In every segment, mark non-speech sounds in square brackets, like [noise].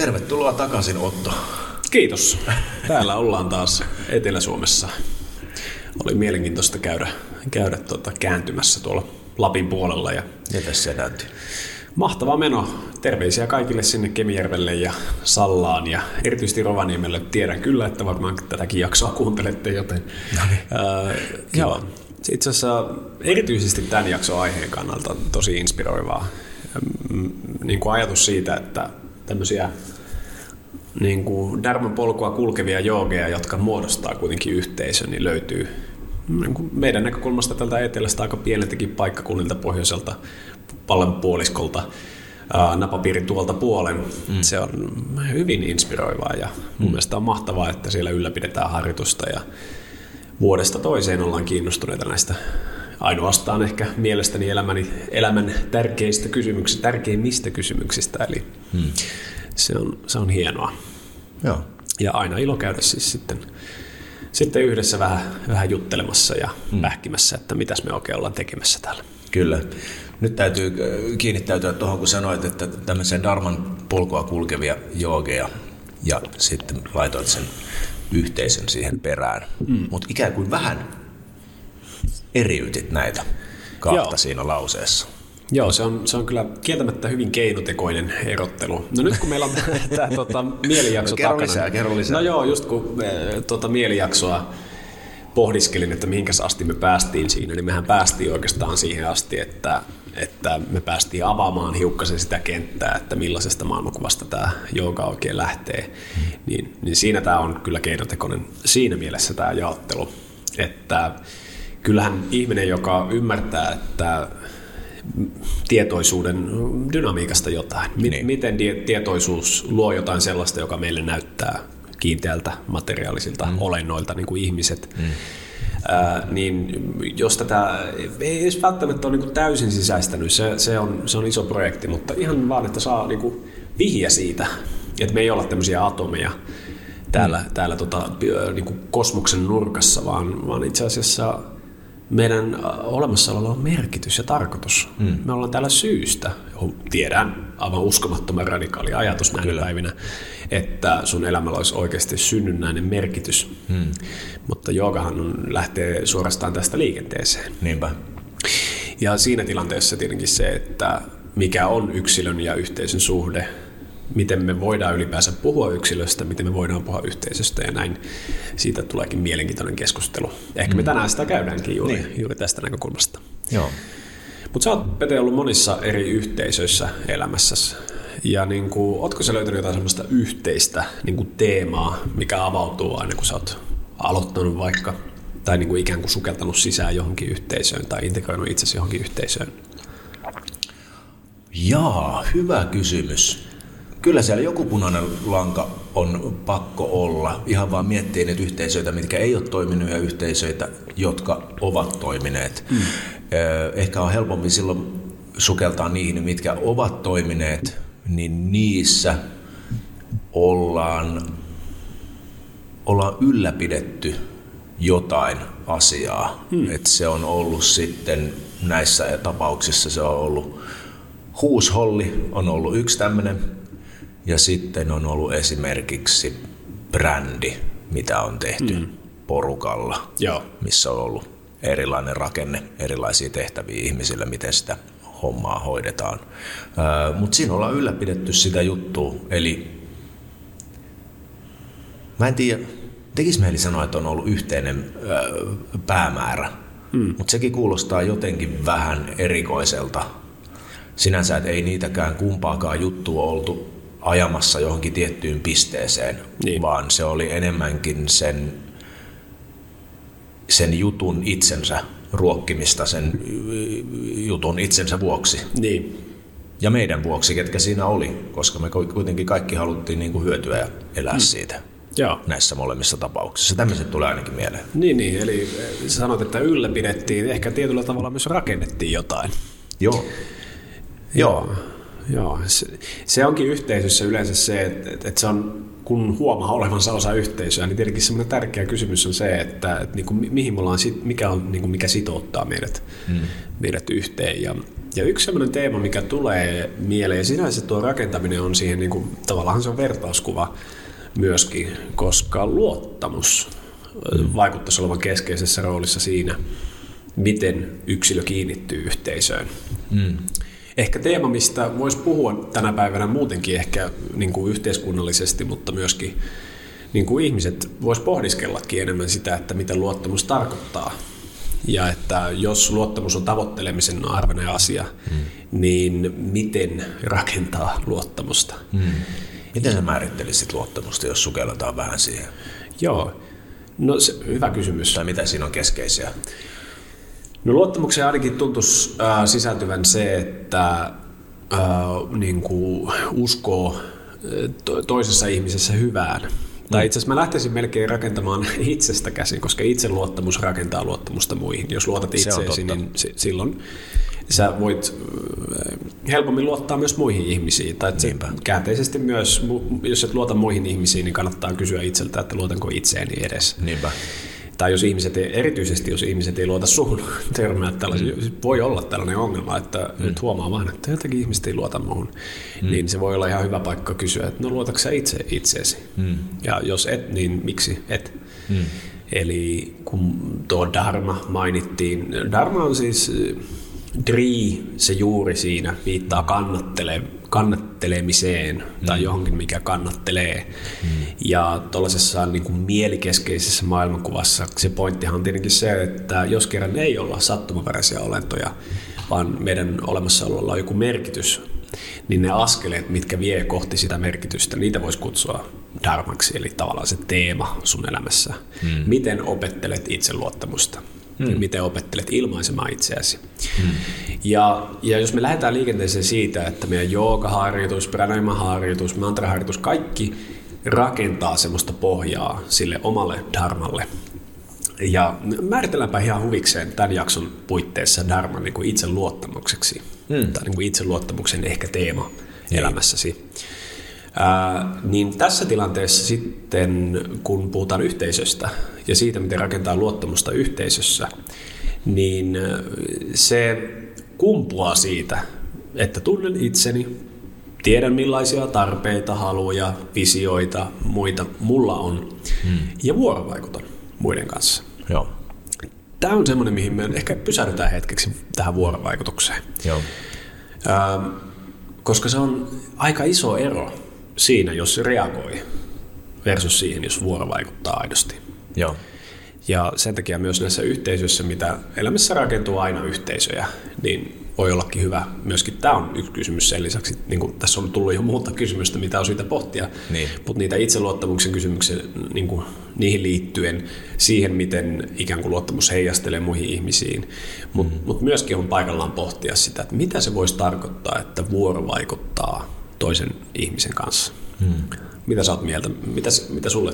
Tervetuloa takaisin Otto. Kiitos. Täällä ollaan taas Etelä-Suomessa. Oli mielenkiintoista käydä, käydä tuota, kääntymässä tuolla Lapin puolella. Ja Mitäs se näytti? Mahtava meno. Terveisiä kaikille sinne Kemijärvelle ja Sallaan ja erityisesti Rovaniemelle. Tiedän kyllä, että varmaan tätäkin jaksoa kuuntelette, joten... No niin. Ää, joo. Itse asiassa erityisesti tämän jakson aiheen kannalta tosi inspiroivaa. Mm, Niin kuin ajatus siitä, että tämmöisiä niin kuin Dharman polkua kulkevia joogeja, jotka muodostaa kuitenkin yhteisön, niin löytyy niin kuin meidän näkökulmasta tältä etelästä aika pieneltäkin paikkakunnilta pohjoiselta pallonpuoliskolta ää, napapiirin tuolta puolen. Mm. Se on hyvin inspiroivaa ja mun mm. mielestä on mahtavaa, että siellä ylläpidetään harjoitusta ja vuodesta toiseen ollaan kiinnostuneita näistä ainoastaan ehkä mielestäni elämäni, elämän tärkeistä kysymyksistä, tärkeimmistä kysymyksistä, eli hmm. se, on, se on hienoa. Joo. Ja aina ilo käydä siis sitten, sitten yhdessä vähän, vähän juttelemassa ja hmm. pähkimässä, että mitäs me oikein ollaan tekemässä täällä. Kyllä. Nyt täytyy äh, kiinnittäytyä tuohon, kun sanoit, että tämmöisen Darman polkua kulkevia joogeja ja sitten laitoit sen yhteisön siihen perään. Mm. Mutta ikään kuin vähän eriytit näitä kahta Joo. siinä lauseessa. Joo, se on, se on kyllä kieltämättä hyvin keinotekoinen erottelu. No nyt kun meillä on [laughs] tämä tota, mielijakso no, kerro takana. Lisää, kerro lisää. No joo, just kun me, tota, mielijaksoa pohdiskelin, että mihinkä asti me päästiin siinä, niin mehän päästiin oikeastaan siihen asti, että, että me päästiin avaamaan hiukkasen sitä kenttää, että millaisesta maailmankuvasta tämä jooga oikein lähtee. Niin, niin siinä tämä on kyllä keinotekoinen siinä mielessä tämä jaottelu, että kyllähän ihminen, joka ymmärtää, että tietoisuuden dynamiikasta jotain. Niin. Miten tietoisuus luo jotain sellaista, joka meille näyttää kiinteältä materiaalisilta mm. olennoilta, niin kuin ihmiset. Mm. Ää, niin jos tätä ei edes välttämättä ole niin täysin sisäistänyt, se, se, on, se on iso projekti, mutta ihan vaan, että saa niin kuin vihiä siitä, että me ei olla tämmöisiä atomeja täällä, mm. täällä tota, niin kuin kosmoksen nurkassa, vaan, vaan itse asiassa meidän olemassaololla on merkitys ja tarkoitus. Mm. Me ollaan täällä syystä. Tiedän, aivan uskomattoman radikaali ajatus näinä Kyllä. päivinä, että sun elämällä olisi oikeasti synnynnäinen merkitys. Mm. Mutta joogahan on, lähtee suorastaan tästä liikenteeseen. Niinpä. Ja siinä tilanteessa tietenkin se, että mikä on yksilön ja yhteisön suhde, miten me voidaan ylipäänsä puhua yksilöstä, miten me voidaan puhua yhteisöstä ja näin. Siitä tuleekin mielenkiintoinen keskustelu. Ehkä me mm. tänään sitä käydäänkin juuri, niin. juuri tästä näkökulmasta. Joo. Mutta sä oot Pete ollut monissa eri yhteisöissä elämässäsi. Ja niin kuin, ootko sä löytänyt jotain sellaista yhteistä niin kuin teemaa, mikä avautuu aina kun sä oot aloittanut vaikka, tai niin kuin ikään kuin sukeltanut sisään johonkin yhteisöön tai integroinut itsesi johonkin yhteisöön? Jaa, hyvä kysymys kyllä siellä joku punainen lanka on pakko olla. Ihan vaan miettii niitä yhteisöitä, mitkä ei ole toiminut ja yhteisöitä, jotka ovat toimineet. Mm. Ehkä on helpompi silloin sukeltaa niihin, mitkä ovat toimineet, niin niissä ollaan, ollaan ylläpidetty jotain asiaa. Mm. Et se on ollut sitten näissä tapauksissa se on ollut huusholli on ollut yksi tämmöinen ja sitten on ollut esimerkiksi brändi, mitä on tehty mm. porukalla, Joo. missä on ollut erilainen rakenne, erilaisia tehtäviä ihmisille, miten sitä hommaa hoidetaan. Mutta siinä ollaan ylläpidetty sitä juttua, eli mä en tiedä, tekisi mieli sanoa, että on ollut yhteinen päämäärä, mm. mutta sekin kuulostaa jotenkin vähän erikoiselta. Sinänsä, että ei niitäkään kumpaakaan juttua oltu ajamassa johonkin tiettyyn pisteeseen, niin. vaan se oli enemmänkin sen, sen jutun itsensä ruokkimista sen jutun itsensä vuoksi. Niin. Ja meidän vuoksi, ketkä siinä oli, koska me kuitenkin kaikki haluttiin niin kuin hyötyä ja elää hmm. siitä. Joo. näissä molemmissa tapauksissa. Tämmöiset tulee ainakin mieleen. Niin, niin, eli sanot, että ylläpidettiin, ehkä tietyllä tavalla myös rakennettiin jotain. Joo. Joo. Joo. Joo, se, se onkin yhteisössä yleensä se, että, että se on, kun huomaa olevansa osa yhteisöä, niin tietenkin semmoinen tärkeä kysymys on se, että, että niin kuin, mihin me ollaan, mikä on, niin kuin, mikä sitouttaa meidät, hmm. meidät yhteen. Ja, Ja yksi sellainen teema, mikä tulee mieleen, ja sinänsä tuo rakentaminen on siihen, niin kuin, tavallaan se on vertauskuva myöskin, koska luottamus mm. vaikuttaisi olevan keskeisessä roolissa siinä, miten yksilö kiinnittyy yhteisöön. Mm. Ehkä teema, mistä voisi puhua tänä päivänä muutenkin ehkä niin kuin yhteiskunnallisesti, mutta myöskin niin kuin ihmiset vois pohdiskellakin enemmän sitä, että mitä luottamus tarkoittaa. Ja että jos luottamus on tavoittelemisen arvoinen asia, mm. niin miten rakentaa luottamusta? Mm. Miten sä määrittelisit luottamusta, jos sukelletaan vähän siihen? Joo, no se, hyvä kysymys. Tai mitä siinä on keskeisiä? No luottamukseen ainakin tuntuisi äh, sisältyvän se, että äh, niin kuin uskoo to- toisessa ihmisessä hyvään. Tai itse asiassa mä lähtisin melkein rakentamaan itsestä käsin, koska itseluottamus rakentaa luottamusta muihin. Jos luotat itseesi, niin silloin sä voit helpommin luottaa myös muihin ihmisiin. Tai se käänteisesti myös, jos et luota muihin ihmisiin, niin kannattaa kysyä itseltä, että luotanko itseeni edes. Niinpä tai jos ihmiset, ei, erityisesti jos ihmiset ei luota suhun, [laughs] törmää tällaisia, mm. voi olla tällainen ongelma, että mm. nyt huomaa vaan, että jotenkin ihmiset ei luota muuhun, mm. niin se voi olla ihan hyvä paikka kysyä, että no luotatko sä itse itseesi? Mm. Ja jos et, niin miksi et? Mm. Eli kun tuo Dharma mainittiin, Dharma on siis Dri, se juuri siinä, viittaa kannattele, kannattelemiseen tai mm. johonkin, mikä kannattelee. Mm. Ja tuollaisessa niin kuin mielikeskeisessä maailmankuvassa se pointtihan on tietenkin se, että jos kerran ei olla sattumaperäisiä olentoja, vaan meidän olemassaololla on joku merkitys, niin ne askeleet, mitkä vie kohti sitä merkitystä, niitä voisi kutsua dharmaksi, eli tavallaan se teema sun elämässä. Mm. Miten opettelet itseluottamusta? Hmm. Miten opettelet ilmaisemaan itseäsi. Hmm. Ja, ja jos me lähdetään liikenteeseen siitä, että meidän joogaharjoitus, pranayama-harjoitus, mantraharjoitus, kaikki rakentaa semmoista pohjaa sille omalle dharmalle. Ja määritelläänpä ihan huvikseen tämän jakson puitteissa dharman niin kuin itseluottamukseksi. Hmm. Tai niin kuin itseluottamuksen ehkä teema niin. elämässäsi. Ää, niin tässä tilanteessa sitten, kun puhutaan yhteisöstä ja siitä, miten rakentaa luottamusta yhteisössä, niin se kumpuaa siitä, että tunnen itseni, tiedän millaisia tarpeita, haluja, visioita, muita mulla on hmm. ja vuorovaikutan muiden kanssa. Joo. Tämä on semmoinen, mihin me ehkä pysähdytään hetkeksi tähän vuorovaikutukseen. Joo. Ää, koska se on aika iso ero siinä, jos se reagoi, versus siihen, jos vuoro vaikuttaa aidosti. Joo. Ja sen takia myös näissä yhteisöissä, mitä elämässä rakentuu aina yhteisöjä, niin voi ollakin hyvä. Myöskin tämä on yksi kysymys sen lisäksi. Niin kuin tässä on tullut jo muuta kysymystä, mitä on syytä pohtia. Niin. Mutta niitä itseluottamuksen kysymyksiä niin kuin, niihin liittyen, siihen miten ikään kuin luottamus heijastelee muihin ihmisiin. Mutta mm. mut myöskin on paikallaan pohtia sitä, että mitä se voisi tarkoittaa, että vuoro vaikuttaa toisen ihmisen kanssa. Hmm. Mitä sä oot mieltä? Mitä, mitä, sulle,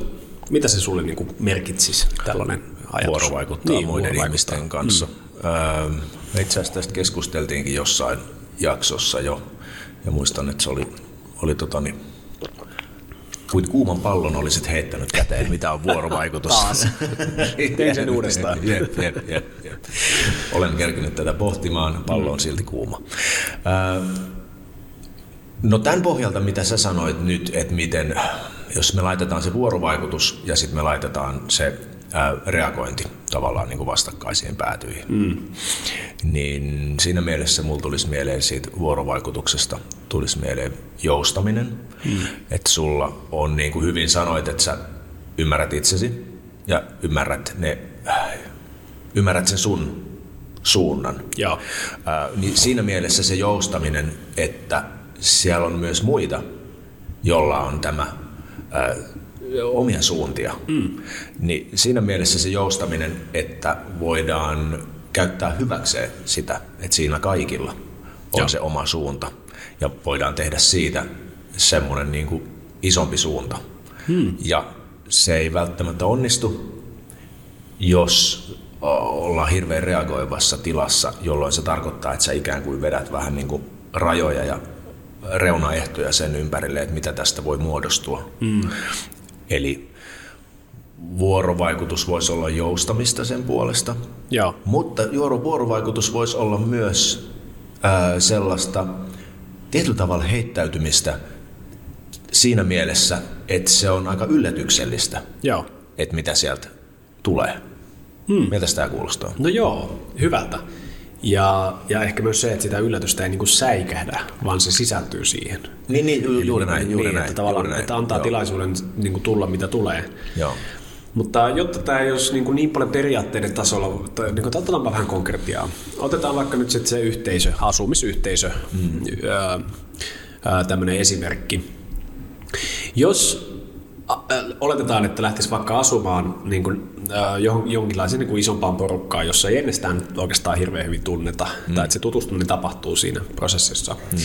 mitä se sulle niin merkitsisi tällainen ajatus? Vuorovaikuttaa niin, muiden vuorovaikuttaa. ihmisten kanssa. Hmm. Öö, itse asiassa tästä keskusteltiinkin jossain jaksossa jo. Ja muistan, että se oli, oli tota, niin, kuin kuuman pallon olisit heittänyt käteen, mitä on vuorovaikutus. Taas. Tein sen uudestaan. jep, jep, jep, jep. Olen kerkinyt tätä pohtimaan, pallo on silti kuuma. Öö, No tämän pohjalta, mitä sä sanoit nyt, että miten, jos me laitetaan se vuorovaikutus ja sitten me laitetaan se ää, reagointi tavallaan niin kuin vastakkaisiin päätyihin, mm. niin siinä mielessä mulla tulisi mieleen siitä vuorovaikutuksesta, tulisi mieleen joustaminen, mm. että sulla on niin kuin hyvin sanoit, että sä ymmärrät itsesi ja ymmärrät, ne, ymmärrät sen sun suunnan. Joo. Ää, niin siinä mielessä se joustaminen, että siellä on myös muita, jolla on tämä ää, omia suuntia. Mm. Niin siinä mielessä se joustaminen, että voidaan käyttää hyväkseen sitä, että siinä kaikilla on Joo. se oma suunta ja voidaan tehdä siitä semmoinen niin kuin isompi suunta. Hmm. Ja se ei välttämättä onnistu, jos ollaan hirveän reagoivassa tilassa, jolloin se tarkoittaa, että sä ikään kuin vedät vähän niin kuin rajoja ja reunaehtoja sen ympärille, että mitä tästä voi muodostua. Mm. Eli vuorovaikutus voisi olla joustamista sen puolesta, Joo. mutta vuorovaikutus voisi olla myös ää, sellaista tietyllä tavalla heittäytymistä siinä mielessä, että se on aika yllätyksellistä, Joo. että mitä sieltä tulee. Hmm. Miltä tämä kuulostaa? No joo, hyvältä. Ja, ja ehkä myös se, että sitä yllätystä ei niin säikähdä, vaan se sisältyy siihen. Niin, niin ju, juuri näin. Juuri niin, näin, että, tavallaan, juuri näin. että antaa Joo. tilaisuuden niin kuin tulla mitä tulee. Joo. Mutta jotta tämä ei olisi niin, kuin niin paljon periaatteiden tasolla, tai niin kuin, otetaanpa vähän konkretiaa. Otetaan vaikka nyt sit se yhteisö, asumisyhteisö, mm. tämmöinen esimerkki. Jos oletetaan, että lähtisi vaikka asumaan niin kuin, ä, johon- jonkinlaisen niin kuin isompaan porukkaan, jossa ei ennestään oikeastaan hirveän hyvin tunneta, mm. tai että se tutustuminen tapahtuu siinä prosessissa, mm.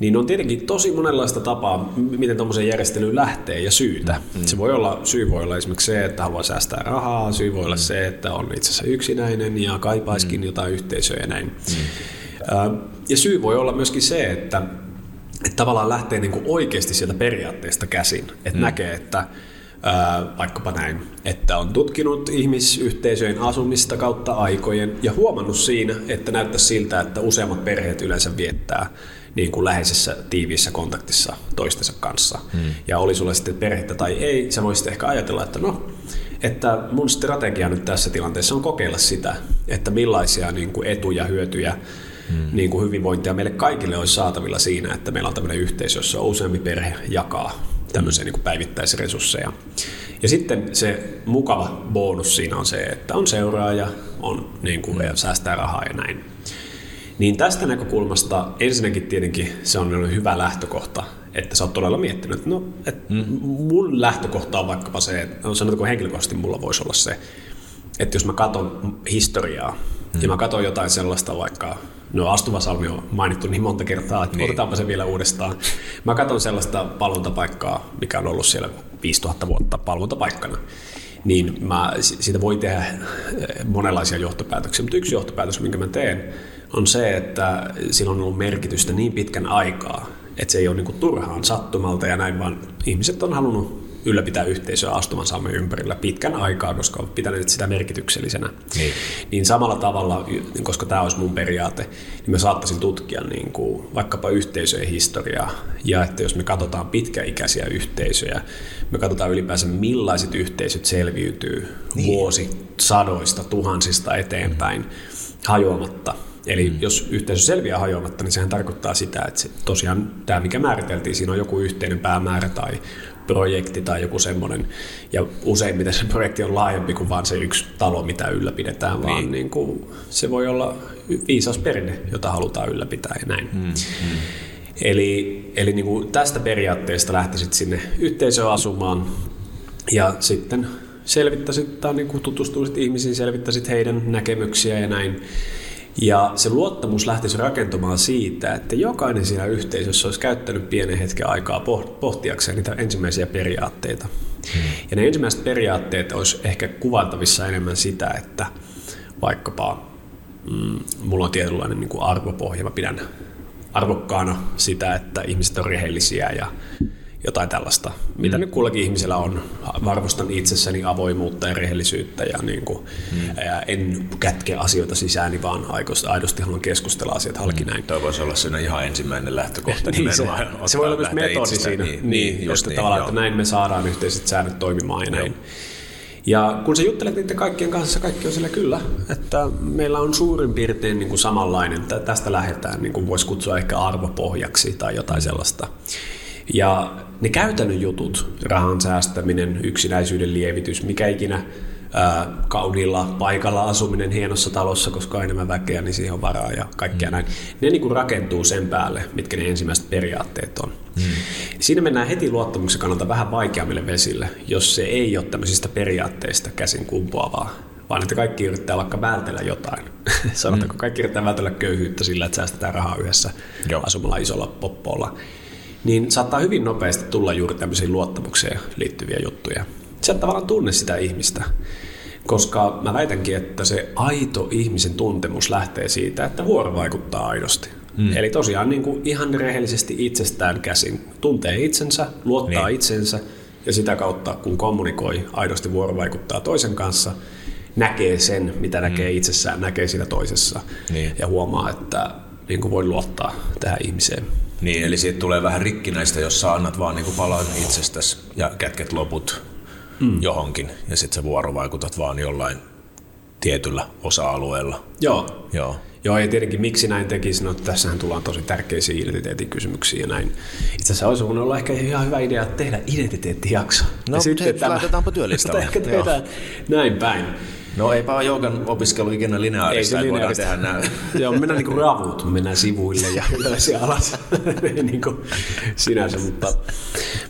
niin on tietenkin tosi monenlaista tapaa, miten tuommoiseen järjestelyyn lähtee ja syytä. Mm. Se voi olla, syy voi olla esimerkiksi se, että haluaa säästää rahaa, syy voi olla se, että on itse asiassa yksinäinen ja kaipaiskin mm. jotain yhteisöä ja näin. Mm. Ä, Ja syy voi olla myöskin se, että että tavallaan lähtee niin kuin oikeasti sieltä periaatteesta käsin. Että mm. näkee, että ää, vaikkapa näin, että on tutkinut ihmisyhteisöjen asumista kautta aikojen ja huomannut siinä, että näyttää siltä, että useammat perheet yleensä viettää niin kuin läheisessä tiiviissä kontaktissa toistensa kanssa. Mm. Ja oli sulla sitten perhettä tai ei, sä voisit ehkä ajatella, että no, että mun strategia nyt tässä tilanteessa on kokeilla sitä, että millaisia niin kuin etuja, hyötyjä hmm. niin kuin hyvinvointia meille kaikille olisi saatavilla siinä, että meillä on tämmöinen yhteisö, jossa useampi perhe jakaa tämmöisiä niin kuin päivittäisresursseja. Ja sitten se mukava bonus siinä on se, että on seuraaja, on niin kuin, ja säästää rahaa ja näin. Niin tästä näkökulmasta ensinnäkin tietenkin se on ollut hyvä lähtökohta, että sä oot todella miettinyt, että no, et mm. mun lähtökohta on vaikkapa se, että no, sanotaanko henkilökohtaisesti mulla voisi olla se, että jos mä katson historiaa mm. ja mä katson jotain sellaista vaikka, no Astuva Salmi on mainittu niin monta kertaa, että niin. otetaanpa se vielä uudestaan. Mä katson sellaista palvontapaikkaa, mikä on ollut siellä 5000 vuotta palvontapaikkana, niin mä, siitä voi tehdä eh, monenlaisia johtopäätöksiä, mutta yksi johtopäätös, minkä mä teen, on se, että sillä on ollut merkitystä niin pitkän aikaa, että se ei ole niin turhaan sattumalta ja näin, vaan ihmiset on halunnut ylläpitää yhteisöä astuman saamen ympärillä pitkän aikaa, koska on pitänyt sitä merkityksellisenä. Niin. niin samalla tavalla, koska tämä olisi mun periaate, niin mä saattaisin tutkia niin kuin vaikkapa yhteisöjen historiaa. Ja että jos me katsotaan pitkäikäisiä yhteisöjä, me katsotaan ylipäänsä millaiset yhteisöt selviytyy niin. vuosisadoista, tuhansista eteenpäin hajoamatta. Eli mm. jos yhteisö selviää hajoamatta, niin sehän tarkoittaa sitä, että se, tosiaan tämä, mikä määriteltiin, siinä on joku yhteinen päämäärä tai projekti tai joku semmoinen. Ja useimmiten se projekti on laajempi kuin vain se yksi talo, mitä ylläpidetään, niin. vaan niin kuin, se voi olla viisas perinne, jota halutaan ylläpitää ja näin. Mm. Mm. Eli, eli niin kuin tästä periaatteesta lähtisit sinne yhteisöön asumaan ja sitten selvittäisit tai niin kuin tutustuisit ihmisiin, selvittäisit heidän näkemyksiä ja näin. Ja se luottamus lähtisi rakentumaan siitä, että jokainen siinä yhteisössä olisi käyttänyt pienen hetken aikaa pohtiakseen niitä ensimmäisiä periaatteita. Ja ne ensimmäiset periaatteet olisi ehkä kuvattavissa enemmän sitä, että vaikkapa mm, mulla on tietynlainen niin kuin arvopohja, mä pidän arvokkaana sitä, että ihmiset on rehellisiä ja jotain tällaista, mitä mm. nyt kullakin ihmisellä on. Arvostan itsessäni avoimuutta ja rehellisyyttä ja, niin kuin, mm. ja en kätke asioita sisääni, vaan aidosti haluan keskustella asiat halki mm. näin. Tuo voisi olla siinä ihan ensimmäinen lähtökohta. [laughs] niin se, se voi olla myös metodi siinä, niin, niin, just että, niin, tavallaan, että näin me saadaan yhteiset säännöt toimimaan ja näin. Joo. Ja kun sä juttelet niiden kaikkien kanssa, kaikki on sillä kyllä, että meillä on suurin piirtein niin kuin samanlainen, tästä lähdetään, niin kuin voisi kutsua ehkä arvopohjaksi tai jotain sellaista. Ja ne käytännön jutut, rahan säästäminen, yksinäisyyden lievitys, mikä ikinä ää, kauniilla paikalla asuminen hienossa talossa, koska on enemmän väkeä, niin siihen on varaa ja kaikkea mm. näin. Ne niin kuin rakentuu sen päälle, mitkä ne ensimmäiset periaatteet on. Mm. Siinä mennään heti luottamuksen kannalta vähän vaikeammille vesille, jos se ei ole tämmöisistä periaatteista käsin kumpuavaa, vaan että kaikki yrittää vaikka vältellä jotain. [laughs] Sanotaanko, mm. kaikki yrittää vältellä köyhyyttä sillä, että säästetään rahaa yhdessä Joo. asumalla isolla poppolla niin saattaa hyvin nopeasti tulla juuri tämmöisiin luottamukseen liittyviä juttuja. Sä et tavallaan tunne sitä ihmistä, koska mä väitänkin, että se aito ihmisen tuntemus lähtee siitä, että vuoro vaikuttaa aidosti. Mm. Eli tosiaan niin kuin ihan rehellisesti itsestään käsin tuntee itsensä, luottaa niin. itsensä ja sitä kautta kun kommunikoi, aidosti vuorovaikuttaa toisen kanssa, näkee sen, mitä näkee mm. itsessään, näkee siinä toisessa niin. ja huomaa, että niin kuin voi luottaa tähän ihmiseen. Niin, eli siitä tulee vähän rikkinäistä, jos sä annat vaan niin palan itsestäsi ja kätket loput mm. johonkin, ja sitten sä vuorovaikutat vaan jollain tietyllä osa-alueella. Joo. Joo. Joo, ja tietenkin miksi näin tekisi, no tässähän tullaan tosi tärkeisiin identiteetin kysymyksiin ja näin. Itse asiassa olisi voinut olla ehkä ihan hyvä idea tehdä identiteettijakso. No, ja sitten tämä... laitetaanpa työlistalle. [laughs] näin päin. No eipä ole joukan opiskelu ikinä lineaarista, ei se voidaan tehdä näin. [laughs] Joo, mennään niin kuin ravut, mennään sivuille ja ylös ja alas [laughs] niin kuin sinänsä, mutta,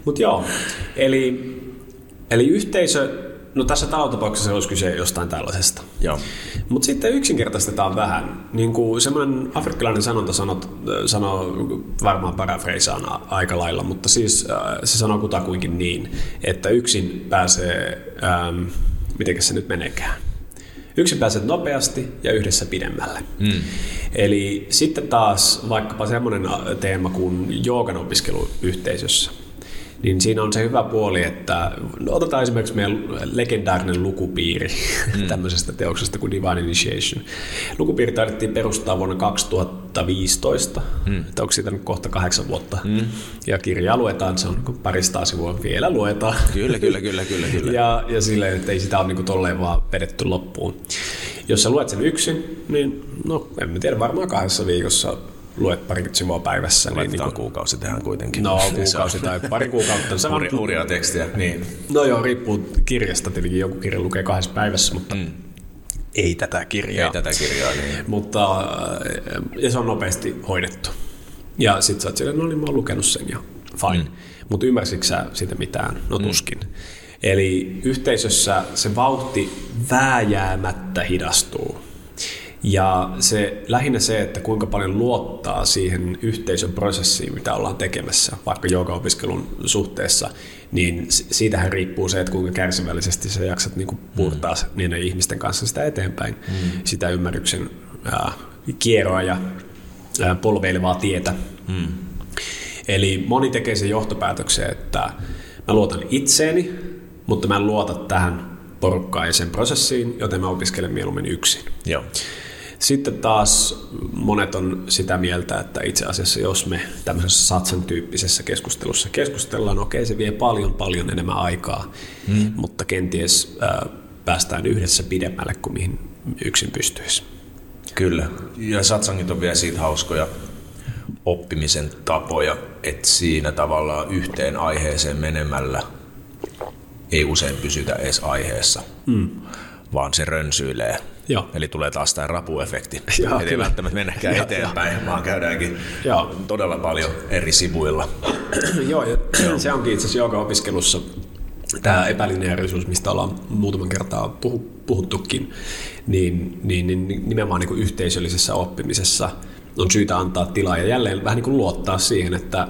mutta joo. Eli, eli yhteisö No tässä talotapauksessa olisi kyse jostain tällaisesta. Joo. Mutta sitten yksinkertaistetaan vähän. Niin kuin semmoinen afrikkalainen sanonta sanot, sanoo, varmaan parafreisaan aika lailla, mutta siis äh, se sanoo kutakuinkin niin, että yksin pääsee, ähm, miten se nyt menekään. Yksin pääset nopeasti ja yhdessä pidemmälle. Mm. Eli sitten taas vaikkapa semmoinen teema kuin joogan opiskelu yhteisössä niin siinä on se hyvä puoli, että no otetaan esimerkiksi meidän legendaarinen lukupiiri mm. [laughs] tämmöisestä teoksesta kuin Divine Initiation. Lukupiiri taidettiin perustaa vuonna 2015, mm. että onko siitä nyt kohta kahdeksan vuotta. Mm. Ja kirjaa luetaan, se on parista sivua vielä luetaan. Kyllä, kyllä, kyllä, kyllä. [laughs] kyllä. ja, ja silleen, että ei sitä ole niin tolleen vaan vedetty loppuun. Jos sä luet sen yksin, niin no en tiedä, varmaan kahdessa viikossa luet parikymmentä sivua päivässä. Niin, niin kuin, kuukausi tehdään kuitenkin. No kuukausi tai pari kuukautta. Se on [laughs] hurjaa tekstiä, niin. No joo, riippuu kirjasta. Tietenkin joku kirja lukee kahdessa päivässä, mutta mm. ei tätä kirjaa. Ei tätä kirjaa, niin. Mutta, äh, ja se on nopeasti hoidettu. Ja sitten sä oot silleen, no niin mä oon lukenut sen ja fine. Mm. Mutta ymmärsitkö sä sitä mitään? No mm. tuskin. Eli yhteisössä se vauhti vääjäämättä hidastuu. Ja se, lähinnä se, että kuinka paljon luottaa siihen yhteisön prosessiin, mitä ollaan tekemässä, vaikka opiskelun suhteessa, niin siitähän riippuu se, että kuinka kärsivällisesti sä jaksat niin kuin purtaa mm. niiden ihmisten kanssa sitä eteenpäin, mm. sitä ymmärryksen ää, kierroa ja ää, polveilevaa tietä. Mm. Eli moni tekee sen johtopäätöksen, että mä luotan itseeni, mutta mä en luota tähän porukkaan ja sen prosessiin, joten mä opiskelen mieluummin yksin. Joo. Sitten taas monet on sitä mieltä, että itse asiassa jos me tämmöisessä satsan tyyppisessä keskustelussa keskustellaan, okei se vie paljon paljon enemmän aikaa, mm. mutta kenties äh, päästään yhdessä pidemmälle kuin mihin yksin pystyisi. Kyllä, ja satsangit on vielä siitä hauskoja oppimisen tapoja, että siinä tavallaan yhteen aiheeseen menemällä ei usein pysytä edes aiheessa, mm. vaan se rönsyilee Joo. Eli tulee taas tämä rapuefekti. [laughs] Joo, ei välttämättä mennäkään [laughs] ja, eteenpäin, ja. vaan käydäänkin Joo. todella paljon eri sivuilla. [clears throat] Joo, ja se onkin itse asiassa opiskelussa tämä epälineaarisuus, mistä ollaan muutaman kertaa puhuttukin, niin, niin, niin nimenomaan niin kuin yhteisöllisessä oppimisessa on syytä antaa tilaa ja jälleen vähän niin kuin luottaa siihen, että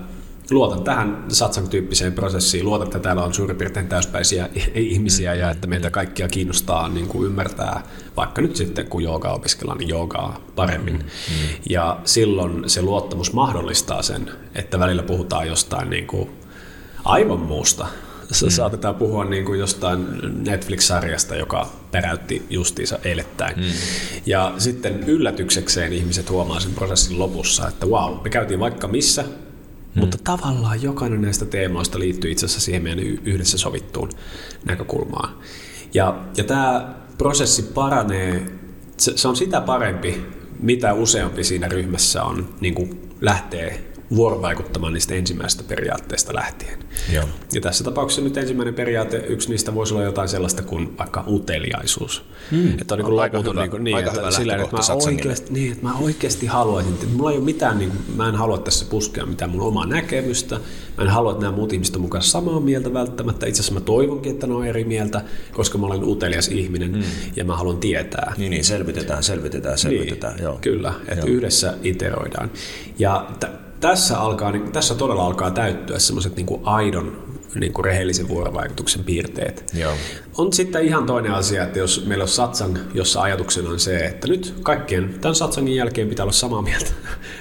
luotan tähän Satsang-tyyppiseen prosessiin, luotan, että täällä on suurin piirtein täyspäisiä [laughs] ihmisiä ja että meitä kaikkia kiinnostaa niin kuin ymmärtää, vaikka nyt sitten kun joogaa opiskellaan, niin joogaa paremmin. Mm, mm. Ja silloin se luottamus mahdollistaa sen, että välillä puhutaan jostain niin kuin aivan muusta. Mm. Saatetaan puhua niin kuin jostain Netflix-sarjasta, joka peräytti justiinsa eilettäin. Mm. Ja sitten yllätyksekseen ihmiset huomaa sen prosessin lopussa, että wow, me käytiin vaikka missä, Mm. Mutta tavallaan jokainen näistä teemoista liittyy itse asiassa siihen meidän yhdessä sovittuun näkökulmaan. Ja, ja tämä prosessi paranee, se, se on sitä parempi, mitä useampi siinä ryhmässä on, niin kuin lähtee vuorovaikuttamaan niistä ensimmäistä periaatteista lähtien. Joo. Ja tässä tapauksessa nyt ensimmäinen periaate, yksi niistä voisi olla jotain sellaista kuin vaikka uteliaisuus. Hmm. Että on niin kuin aika hyvä, niin, kuin, niin aika että, hyvä sillä, että mä oikeasti, niin, että mä oikeasti haluaisin, että mulla ei ole mitään, niin, mä en halua tässä puskea mitään mun omaa näkemystä, mä en halua, että nämä muut ihmiset on mukaan samaa mieltä välttämättä, itse asiassa mä toivonkin, että ne on eri mieltä, koska mä olen utelias ihminen hmm. ja mä haluan tietää. Niin, niin selvitetään, selvitetään, selvitetään. Niin, Joo. Kyllä, että Joo. yhdessä iteroidaan. Ja t- tässä, alkaa, niin, tässä todella alkaa täyttyä semmoiset niin aidon niin kuin rehellisen vuorovaikutuksen piirteet. Joo. On sitten ihan toinen asia, että jos meillä on satsang, jossa ajatuksena on se, että nyt kaikkien tämän satsangin jälkeen pitää olla samaa mieltä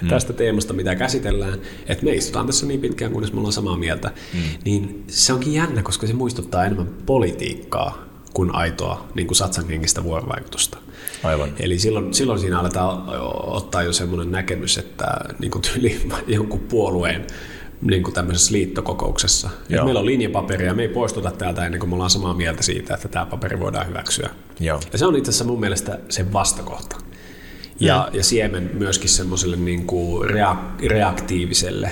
mm. tästä teemasta, mitä käsitellään, että me istutaan tässä niin pitkään, kunnes me ollaan samaa mieltä, mm. niin se onkin jännä, koska se muistuttaa enemmän politiikkaa kuin aitoa niin kuin satsanghenkistä vuorovaikutusta. Aivan. Eli silloin, silloin siinä aletaan ottaa jo semmoinen näkemys, että niin kuin tyyli [laughs] jonkun puolueen niin kuin tämmöisessä liittokokouksessa. Meillä on linjapaperi ja me ei poistuta täältä ennen kuin me ollaan samaa mieltä siitä, että tämä paperi voidaan hyväksyä. Joo. Ja se on itse asiassa mun mielestä se vastakohta. Ja, mm. ja siemen myöskin semmoiselle niin kuin reak- reaktiiviselle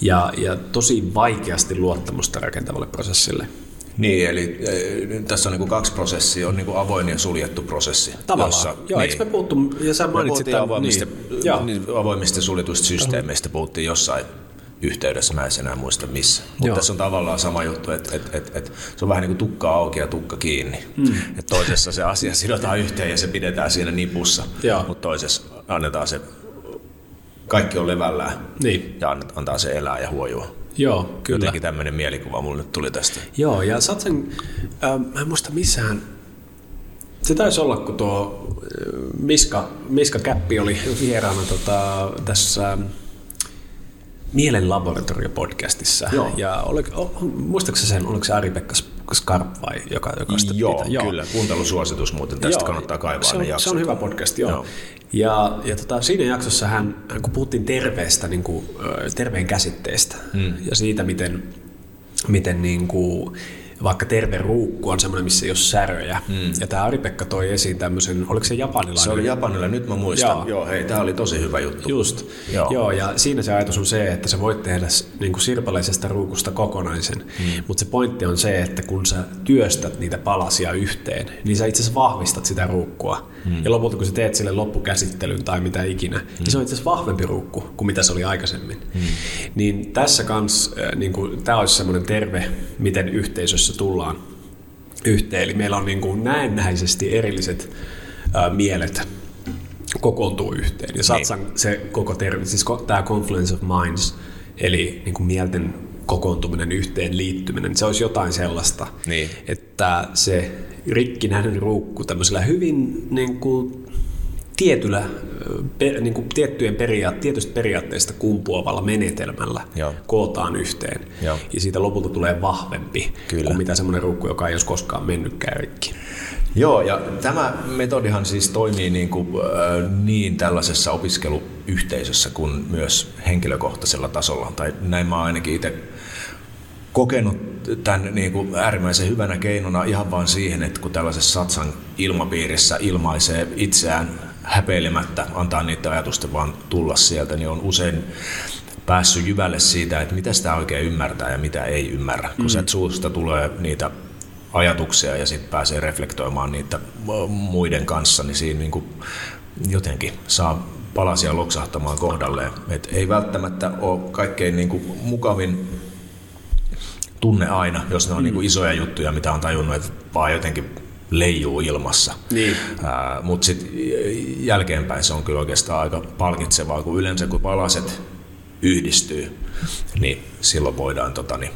ja, ja tosi vaikeasti luottamusta rakentavalle prosessille. Niin, eli äh, tässä on niin kuin kaksi prosessia, on niin kuin avoin ja suljettu prosessi. Tavallaan, jossa, joo, niin, eikö me puhuttu, ja sä mainitsit tämän, avoimista, niin, niin, avoimista suljetuista systeemeistä, puhuttiin jossain yhteydessä, mä en enää muista missä. Mutta tässä on tavallaan sama juttu, että et, et, et, se on vähän niin kuin tukka auki ja tukka kiinni. Mm. Et toisessa se asia sidotaan yhteen ja se pidetään siinä nipussa, mutta toisessa annetaan se, kaikki on levällään niin. ja antaa se elää ja huojua. Joo, kyllä. Jotenkin tämmöinen mielikuva mulle nyt tuli tästä. Joo, ja Satsen, äh, mä en muista missään, se taisi olla, kun tuo äh, Miska, Miska Käppi oli vieraana tota, tässä Mielen laboratorio-podcastissa. Joo. Ja oliko, muistaakseni sen, oliko se Ari-Pekka Skarp vai joka, joka sitä joo, pitää? joo, kyllä. Kuuntelusuositus muuten. Tästä joo. kannattaa kaivaa se on, ne Se on hyvä podcast, joo. joo. Ja, ja tota, siinä jaksossa hän, kun puhuttiin terveestä, niin kuin, terveen käsitteestä mm. ja siitä, miten, miten niin kuin, vaikka terve ruukku on semmoinen, missä ei ole säröjä. Mm. Ja tämä Ari-Pekka toi esiin tämmöisen, oliko se japanilainen? Se oli japanilainen, nyt mä muistan. Joo, Joo hei, tämä oli tosi hyvä juttu. Just. Joo. Joo, ja siinä se ajatus on se, että sä voit tehdä niin kuin sirpaleisesta ruukusta kokonaisen, mm. mutta se pointti on se, että kun sä työstät niitä palasia yhteen, niin sä itse asiassa vahvistat sitä ruukkua. Mm. Ja lopulta kun sä teet sille loppukäsittelyn tai mitä ikinä, mm. niin se on itse asiassa vahvempi ruukku kuin mitä se oli aikaisemmin. Mm. Niin tässä kans, niin kuin, tämä olisi semmoinen terve, miten yhteisössä tullaan yhteen. Eli meillä on niin kuin näennäisesti erilliset ää, mielet kokoontuu yhteen. Ja satsan niin. se koko termi, siis tämä confluence of minds, eli niin kuin mielten kokoontuminen, yhteen liittyminen, se olisi jotain sellaista, niin. että se rikkinäinen ruukku tämmöisellä hyvin niin kuin, tietyllä, per, niin kuin tiettyjen periaat, tietystä periaatteista kumpuavalla menetelmällä Joo. kootaan yhteen. Joo. Ja siitä lopulta tulee vahvempi Kyllä. kuin mitä semmoinen ruukku, joka ei olisi koskaan mennytkään rikki. Joo, ja tämä metodihan siis toimii niin, kuin, äh, niin tällaisessa opiskeluyhteisössä kuin myös henkilökohtaisella tasolla. Tai näin mä ainakin itse kokenut tämän niin kuin äärimmäisen hyvänä keinona ihan vain siihen, että kun tällaisessa satsan ilmapiirissä ilmaisee itseään häpeilemättä, antaa niitä ajatusten vaan tulla sieltä, niin on usein päässyt jyvälle siitä, että mitä sitä oikein ymmärtää ja mitä ei ymmärrä. Kun mm. sieltä suusta tulee niitä ajatuksia ja sitten pääsee reflektoimaan niitä muiden kanssa, niin siinä niin kuin jotenkin saa palasia loksahtamaan kohdalleen. Et ei välttämättä ole kaikkein niin kuin mukavin tunne aina, jos ne on mm. niin kuin isoja juttuja, mitä on tajunnut, että vaan jotenkin leijuu ilmassa. Niin. Mutta sitten jälkeenpäin se on kyllä oikeastaan aika palkitsevaa, kun yleensä kun palaset yhdistyy, niin silloin voidaan tota, niin,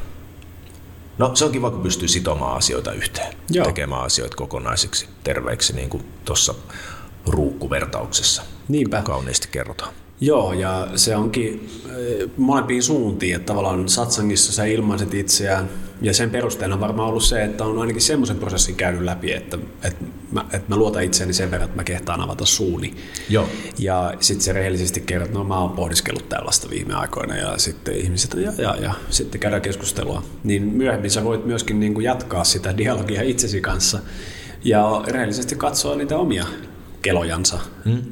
No se on kiva, kun pystyy sitomaan asioita yhteen, Joo. tekemään asioita kokonaisiksi, terveiksi, niin kuin tuossa ruukkuvertauksessa Niinpä. kauniisti kerrotaan. Joo, ja se onkin eh, molempiin suuntiin, että tavallaan satsangissa sä ilmaiset itseään, ja sen perusteella on varmaan ollut se, että on ainakin semmoisen prosessin käynyt läpi, että, että, mä, että mä luotan itseäni sen verran, että mä kehtaan avata suuni. Joo. Ja sitten se rehellisesti kerrot, että no mä oon pohdiskellut tällaista viime aikoina, ja sitten ihmiset, ja, ja, ja sitten käydään keskustelua. Niin myöhemmin sä voit myöskin niin kuin jatkaa sitä dialogia itsesi kanssa, ja rehellisesti katsoa niitä omia kelojansa. Hmm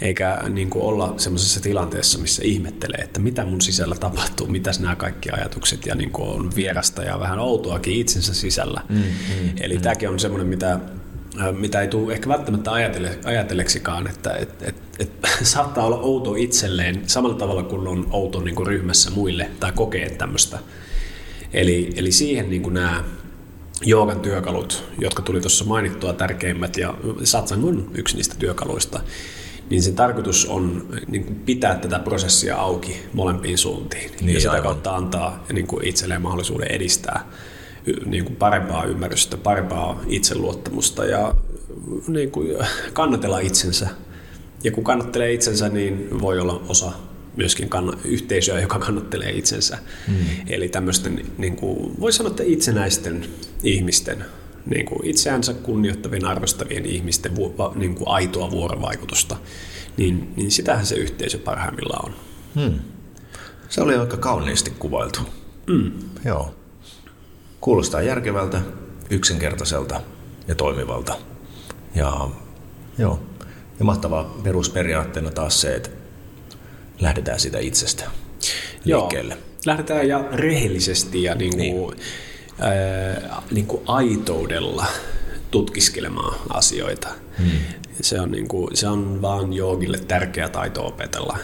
eikä niin kuin olla semmoisessa tilanteessa, missä ihmettelee, että mitä mun sisällä tapahtuu, mitäs nämä kaikki ajatukset ja niin kuin on vierasta ja vähän outoakin itsensä sisällä. Mm, mm, Eli mm. tämäkin on semmoinen, mitä, äh, mitä ei tule ehkä välttämättä ajatelle, ajatelleksikaan, että et, et, et, [laughs] saattaa olla outo itselleen samalla tavalla kuin on outo niin kuin ryhmässä muille tai kokee tämmöistä. Eli, eli siihen niin kuin nämä joogan työkalut, jotka tuli tuossa mainittua tärkeimmät, ja satsang on yksi niistä työkaluista, niin sen tarkoitus on niin kuin pitää tätä prosessia auki molempiin suuntiin niin, ja sitä aivan. kautta antaa niin kuin itselleen mahdollisuuden edistää niin kuin parempaa ymmärrystä, parempaa itseluottamusta ja niin kuin kannatella itsensä. Ja kun kannattelee itsensä, niin voi olla osa myöskin kann- yhteisöä, joka kannattelee itsensä. Mm. Eli tämmöisten, niin kuin, voi sanoa, että itsenäisten ihmisten niin kuin itseänsä kunnioittavien, arvostavien ihmisten vu, niin kuin aitoa vuorovaikutusta, niin, niin sitähän se yhteisö parhaimmillaan on. Hmm. Se oli aika kauniisti kuvailtu. Mm. Joo. Kuulostaa järkevältä, yksinkertaiselta ja toimivalta. Ja, joo. ja mahtavaa perusperiaatteena taas se, että lähdetään sitä itsestä liikkeelle. Joo. Lähdetään ja rehellisesti ja niin kuin, niin. Ää, niin kuin aitoudella tutkiskelemaan asioita. Hmm. Se, on niin kuin, se on vaan joogille tärkeä taito opetella,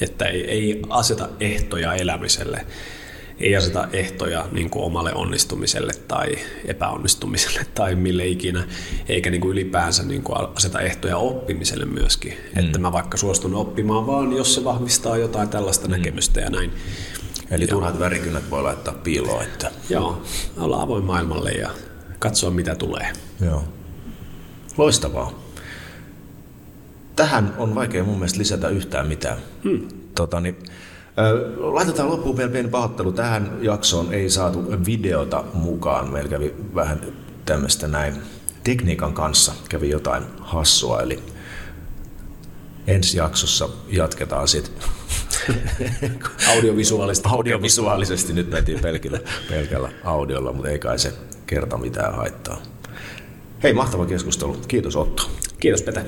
että ei, ei aseta ehtoja elämiselle ei aseta ehtoja niin kuin omalle onnistumiselle tai epäonnistumiselle [laughs] tai mille ikinä, eikä niin kuin ylipäänsä niin kuin aseta ehtoja oppimiselle myöskin. Mm. Että mä vaikka suostun oppimaan vaan, jos se vahvistaa jotain tällaista mm. näkemystä ja näin. Eli ja, turhat värikynät voi laittaa piiloon. Että... Joo, olla avoin maailmalle ja katsoa mitä tulee. Joo. Loistavaa. Tähän on vaikea mun mielestä lisätä yhtään mitään. Hmm. Tota, niin, Laitetaan loppuun vielä pieni pahoittelu. Tähän jaksoon ei saatu videota mukaan. Meillä kävi vähän tämmöistä näin tekniikan kanssa kävi jotain hassua, eli ensi jaksossa jatketaan sitten [laughs] audiovisuaalisesti. audiovisuaalisesti. Nyt mentiin pelkillä, pelkällä audiolla, mutta ei kai se kerta mitään haittaa. Hei, mahtava keskustelu. Kiitos Otto. Kiitos Pete.